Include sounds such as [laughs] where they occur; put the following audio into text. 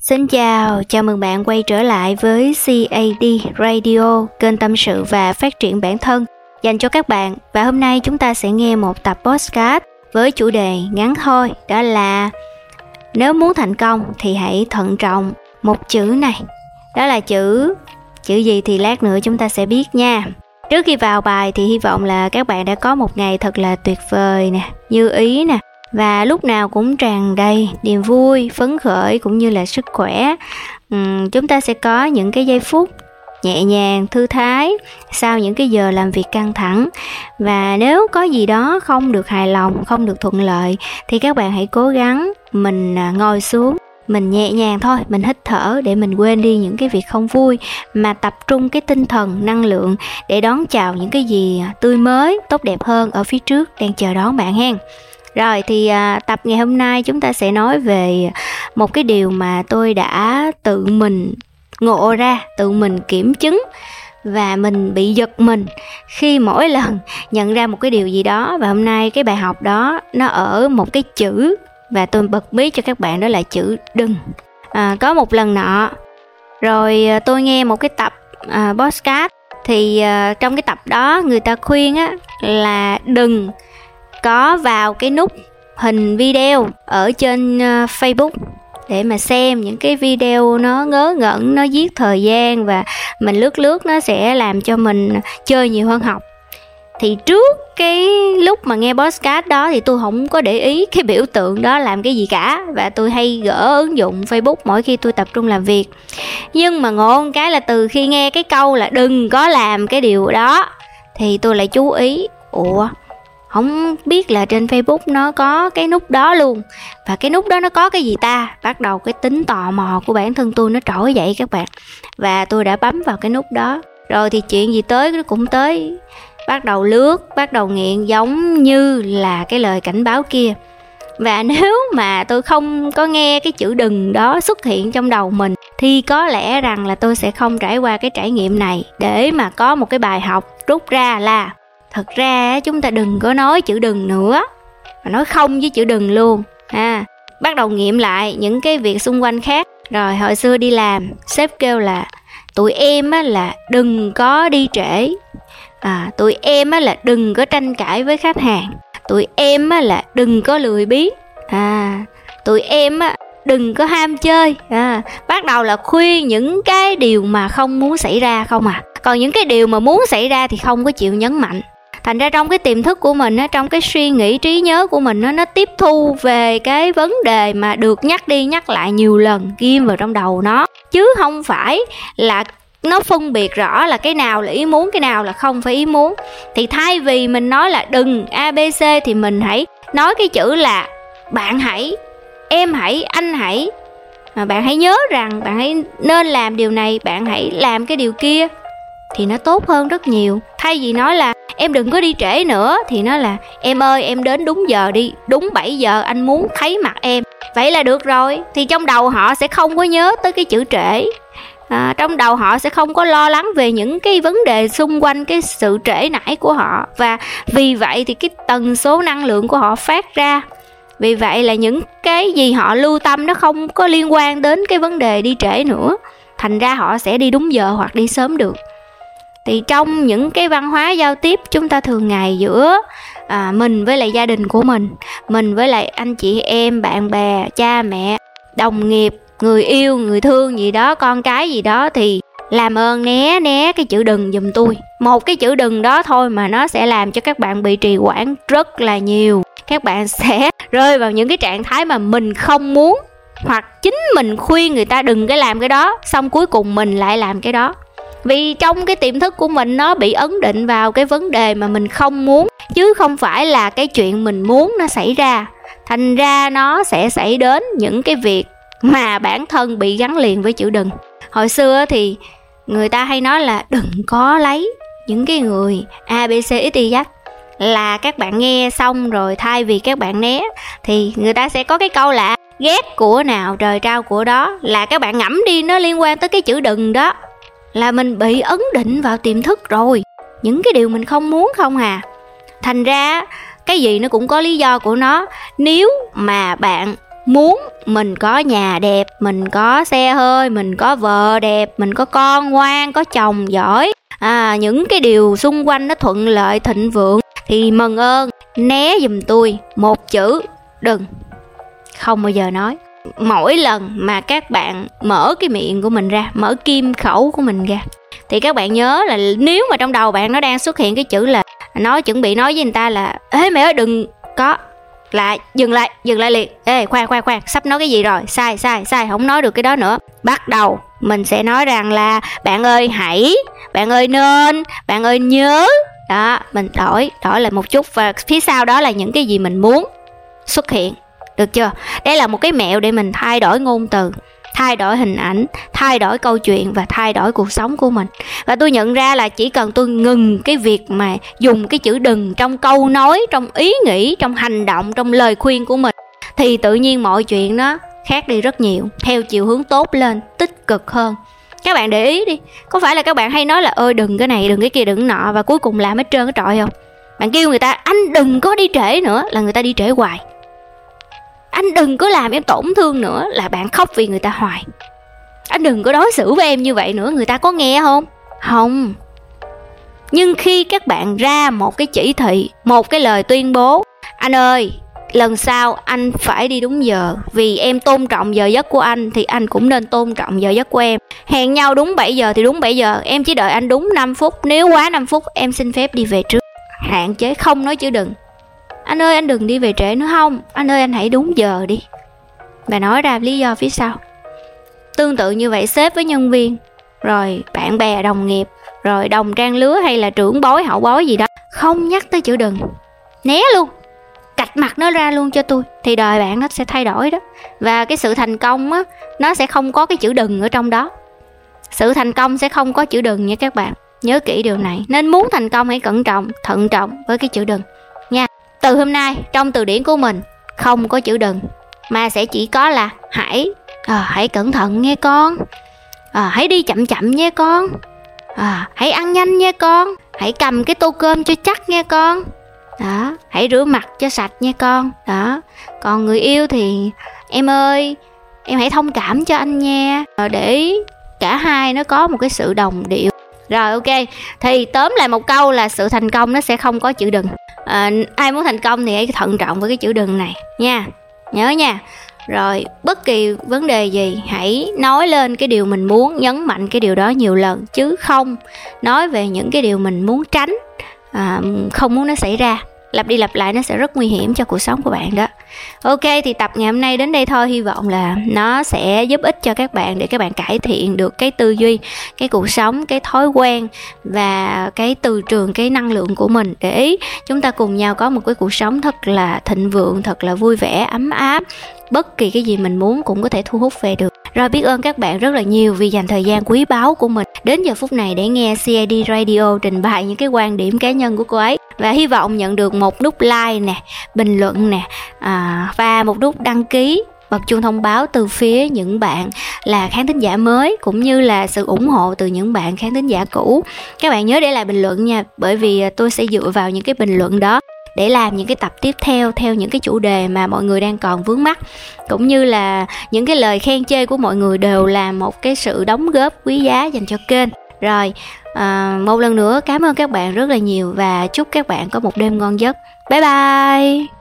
Xin chào, chào mừng bạn quay trở lại với CAD Radio, kênh tâm sự và phát triển bản thân dành cho các bạn. Và hôm nay chúng ta sẽ nghe một tập podcast với chủ đề ngắn thôi, đó là nếu muốn thành công thì hãy thận trọng một chữ này. Đó là chữ chữ gì thì lát nữa chúng ta sẽ biết nha. Trước khi vào bài thì hy vọng là các bạn đã có một ngày thật là tuyệt vời nè, như ý nè và lúc nào cũng tràn đầy niềm vui phấn khởi cũng như là sức khỏe. Uhm, chúng ta sẽ có những cái giây phút nhẹ nhàng thư thái sau những cái giờ làm việc căng thẳng. Và nếu có gì đó không được hài lòng không được thuận lợi thì các bạn hãy cố gắng mình à, ngồi xuống mình nhẹ nhàng thôi mình hít thở để mình quên đi những cái việc không vui mà tập trung cái tinh thần năng lượng để đón chào những cái gì tươi mới tốt đẹp hơn ở phía trước đang chờ đón bạn hen rồi thì à, tập ngày hôm nay chúng ta sẽ nói về một cái điều mà tôi đã tự mình ngộ ra, tự mình kiểm chứng và mình bị giật mình khi mỗi [laughs] lần nhận ra một cái điều gì đó. Và hôm nay cái bài học đó nó ở một cái chữ và tôi bật mí cho các bạn đó là chữ đừng. À, có một lần nọ rồi à, tôi nghe một cái tập à, podcast thì à, trong cái tập đó người ta khuyên á là đừng có vào cái nút hình video ở trên ờ, Facebook để mà xem những cái video nó ngớ ngẩn, nó giết thời gian và mình lướt lướt nó sẽ làm cho mình chơi nhiều hơn học. Thì trước cái lúc mà nghe podcast đó thì tôi không có để ý cái biểu tượng đó làm cái gì cả và tôi hay gỡ ứng dụng facebook mỗi khi tôi tập trung làm việc. Nhưng mà ngộ cái là từ khi nghe cái câu là đừng có làm cái điều đó thì tôi lại chú ý, ủa không biết là trên facebook nó có cái nút đó luôn. Và cái nút đó nó có cái gì ta? Bắt đầu cái tính tò mò của bản thân tôi nó trỗi dậy các bạn. Và tôi đã bấm vào cái nút đó. Rồi thì chuyện gì tới nó cũng tới. Bắt đầu lướt, bắt đầu nghiện giống như là cái lời cảnh báo kia. Và [laughs] nếu mà tôi không có nghe cái chữ đừng đó xuất hiện trong đầu mình, thì có lẽ rằng là tôi sẽ không trải qua cái trải nghiệm này để mà có một cái bài học rút ra là thật ra chúng ta đừng có nói chữ đừng nữa. Mà nói không với chữ đừng luôn à bắt đầu nghiệm lại những cái việc xung quanh khác. Rồi hồi xưa đi làm, sếp kêu là, tụi em á là đừng có đi trễ. À tụi em á là đừng có tranh cãi với khách hàng. Tụi em á là đừng có lười biếng. À tụi em á đừng có ham chơi. À bắt đầu là khuyên những cái điều mà không muốn xảy ra không à. Còn những cái điều mà muốn xảy ra thì không có chịu nhấn mạnh thành ra trong cái tiềm thức của mình á, trong cái suy nghĩ trí nhớ của mình nó nó tiếp thu về cái vấn đề mà được nhắc đi nhắc lại nhiều lần, ghim vào trong đầu nó. Chứ không phải là nó phân biệt rõ là cái nào là ý muốn, cái nào là không phải ý muốn. Thì thay vì mình nói là đừng abc thì mình hãy nói cái chữ là bạn hãy, em hãy, anh hãy. Mà bạn hãy nhớ rằng bạn hãy nên làm điều này, bạn hãy làm cái điều kia thì nó tốt hơn rất nhiều. Thay vì nói là em đừng có đi trễ nữa. Thì nó là em ơi em đến đúng giờ đi. Đúng 7 giờ anh muốn thấy mặt em. Vậy là được rồi. Thì trong đầu họ sẽ không có nhớ tới cái chữ trễ. À, trong đầu họ sẽ không có lo lắng về những cái vấn đề xung quanh cái sự trễ nải của họ. Và vì vậy thì cái tần số năng lượng của họ phát ra. Vì vậy là những cái gì họ lưu tâm nó không có liên quan đến cái vấn đề đi trễ nữa. Thành ra họ sẽ đi đúng giờ hoặc đi sớm được thì trong những cái văn hóa giao tiếp chúng ta thường ngày giữa à, mình với lại gia đình của mình mình với lại anh chị em bạn bè cha mẹ đồng nghiệp người yêu người thương gì đó con cái gì đó thì làm ơn né né cái chữ đừng giùm tôi. Một cái chữ đừng đó thôi mà nó sẽ làm cho các bạn bị trì hoãn rất là nhiều. Các bạn [laughs] sẽ rơi vào những cái trạng thái mà mình không muốn hoặc chính mình khuyên người ta đừng cái làm cái đó xong cuối cùng mình lại làm cái đó vì trong cái tiềm thức của mình nó bị ấn định vào cái vấn đề mà mình không muốn, chứ không phải là cái chuyện mình muốn nó xảy ra. Thành ra nó sẽ xảy đến những cái việc mà bản thân bị gắn liền với chữ đừng. Hồi xưa thì người ta hay nói là đừng có lấy những cái người abc xyz là các bạn nghe xong rồi thay vì các bạn né, thì người ta sẽ có cái câu là ghét của nào, trời trao của đó. Là các bạn ngẫm đi, nó liên quan tới cái chữ đừng đó là mình bị ấn định vào tiềm thức rồi. Những cái điều mình không muốn không à. Thành ra, cái gì nó cũng có lý do của nó. Nếu mà bạn muốn mình có nhà đẹp, mình có xe hơi, mình có vợ đẹp, mình có con ngoan, có chồng giỏi à những cái điều xung quanh nó thuận lợi, thịnh vượng, thì mừng ơn, né giùm tôi một chữ đừng. Không bao giờ nói mỗi lần mà các bạn mở cái miệng của mình ra, mở kim khẩu của mình ra, thì các bạn nhớ là nếu mà trong đầu bạn nó đang xuất hiện cái chữ là nói, chuẩn bị nói với người ta là, ê, mẹ ơi, đừng có lại dừng lại dừng lại liền. Ê, khoan khoan khoan, sắp nói cái gì rồi? Sai sai sai, không nói được cái đó nữa. Bắt đầu, mình sẽ nói rằng là, bạn ơi, hãy, bạn ơi nên, bạn ơi nhớ. Đó, mình đổi đổi lại một chút và phía sau đó là những cái gì mình muốn xuất hiện được chưa? Đây là một cái mẹo để mình thay đổi ngôn từ, thay đổi hình ảnh, thay đổi câu chuyện và thay đổi cuộc sống của mình. Và tôi nhận ra là chỉ cần tôi ngừng cái việc mà dùng cái chữ đừng trong câu nói, trong ý nghĩ, trong hành động, trong lời khuyên của mình, thì tự nhiên mọi chuyện nó khác đi rất nhiều, theo chiều hướng tốt lên, tích cực hơn. Các bạn để ý đi, có phải là các bạn hay nói là ơi đừng cái này, đừng cái kia, đừng nọ và cuối cùng làm hết trơn cái trọi không? Bạn kêu người ta anh đừng có đi trễ nữa là người ta đi trễ hoài anh đừng có làm em tổn thương nữa là bạn khóc vì người ta hoài. Anh đừng có đối xử với em như vậy nữa, người ta có nghe không? Không. Nhưng khi các bạn ra một cái chỉ thị, một cái lời tuyên bố, anh ơi, lần sau anh phải đi đúng giờ, vì em tôn trọng giờ giấc của anh thì anh cũng nên tôn trọng giờ giấc của em. Hẹn nhau đúng 7 giờ thì đúng 7 giờ, em chỉ đợi anh đúng 5 phút, nếu quá 5 phút em xin phép đi về trước. Hạn chế không nói chữ đừng anh ơi, anh đừng đi về trễ nữa không? Anh ơi, anh hãy đúng giờ đi. Bà nói ra lý do phía sau. Tương tự như vậy sếp với nhân viên. Rồi bạn bè, đồng nghiệp. Rồi đồng trang lứa hay là trưởng bối, hậu bối gì đó. Không nhắc tới chữ đừng. Né luôn. Cạch mặt nó ra luôn cho tôi. Thì đời bạn nó sẽ thay đổi đó. Và cái sự thành công á, nó sẽ không có cái chữ đừng ở trong đó. Sự thành công sẽ không có chữ đừng nha các bạn. Nhớ kỹ điều này. Nên muốn thành công hãy cẩn trọng, thận trọng với cái chữ đừng từ hôm nay trong từ điển của mình không có chữ đừng mà sẽ chỉ có là hãy. À, hãy cẩn thận nghe con. À, hãy đi chậm chậm nha con. À, hãy ăn nhanh nha con. Hãy cầm cái tô cơm cho chắc nha con. Đó hãy rửa mặt cho sạch nha con. Đó còn người yêu thì em ơi em hãy thông cảm cho anh nha. Ờ, để cả hai nó có một cái sự đồng điệu. Rồi ok thì tóm lại một câu là sự thành công nó sẽ không có chữ đừng à, ai muốn thành công thì hãy thận trọng với cái chữ đừng này nha. Nhớ nha. Rồi bất kỳ vấn đề gì hãy nói lên cái điều mình muốn nhấn mạnh cái điều đó nhiều lần. Chứ không nói về những cái điều mình muốn tránh à, không muốn nó xảy ra lặp đi lặp lại nó sẽ rất nguy hiểm cho cuộc sống của bạn đó. Ok, thì tập ngày hôm nay đến đây thôi. Hy vọng là nó sẽ giúp ích cho các bạn để các bạn cải thiện được cái tư duy, cái cuộc sống, cái thói quen và cái từ trường, cái năng lượng của mình. Để chúng ta cùng nhau có một cái cuộc sống thật là thịnh vượng, thật là vui vẻ, ấm áp. Bất kỳ cái gì mình muốn cũng có thể thu hút về được rồi biết ơn các bạn rất là nhiều vì dành thời gian quý báu của mình đến giờ phút này để nghe CID Radio trình bày những cái quan điểm cá nhân của cô ấy. Và hy vọng nhận được một nút like nè, bình luận nè à, và một nút đăng ký bật chuông thông báo từ phía những bạn là khán thính giả mới cũng như là sự ủng hộ từ những bạn khán thính giả cũ. Các bạn nhớ để lại bình luận nha bởi vì tôi sẽ dựa vào những cái bình luận đó để làm những cái tập tiếp theo theo những cái chủ đề mà mọi người đang còn vướng mắt cũng như là những cái lời khen chê của mọi người đều là một cái sự đóng góp quý giá dành cho kênh. Rồi à, một lần nữa cảm ơn các bạn rất là nhiều và chúc các bạn có một đêm ngon giấc. Bye bye!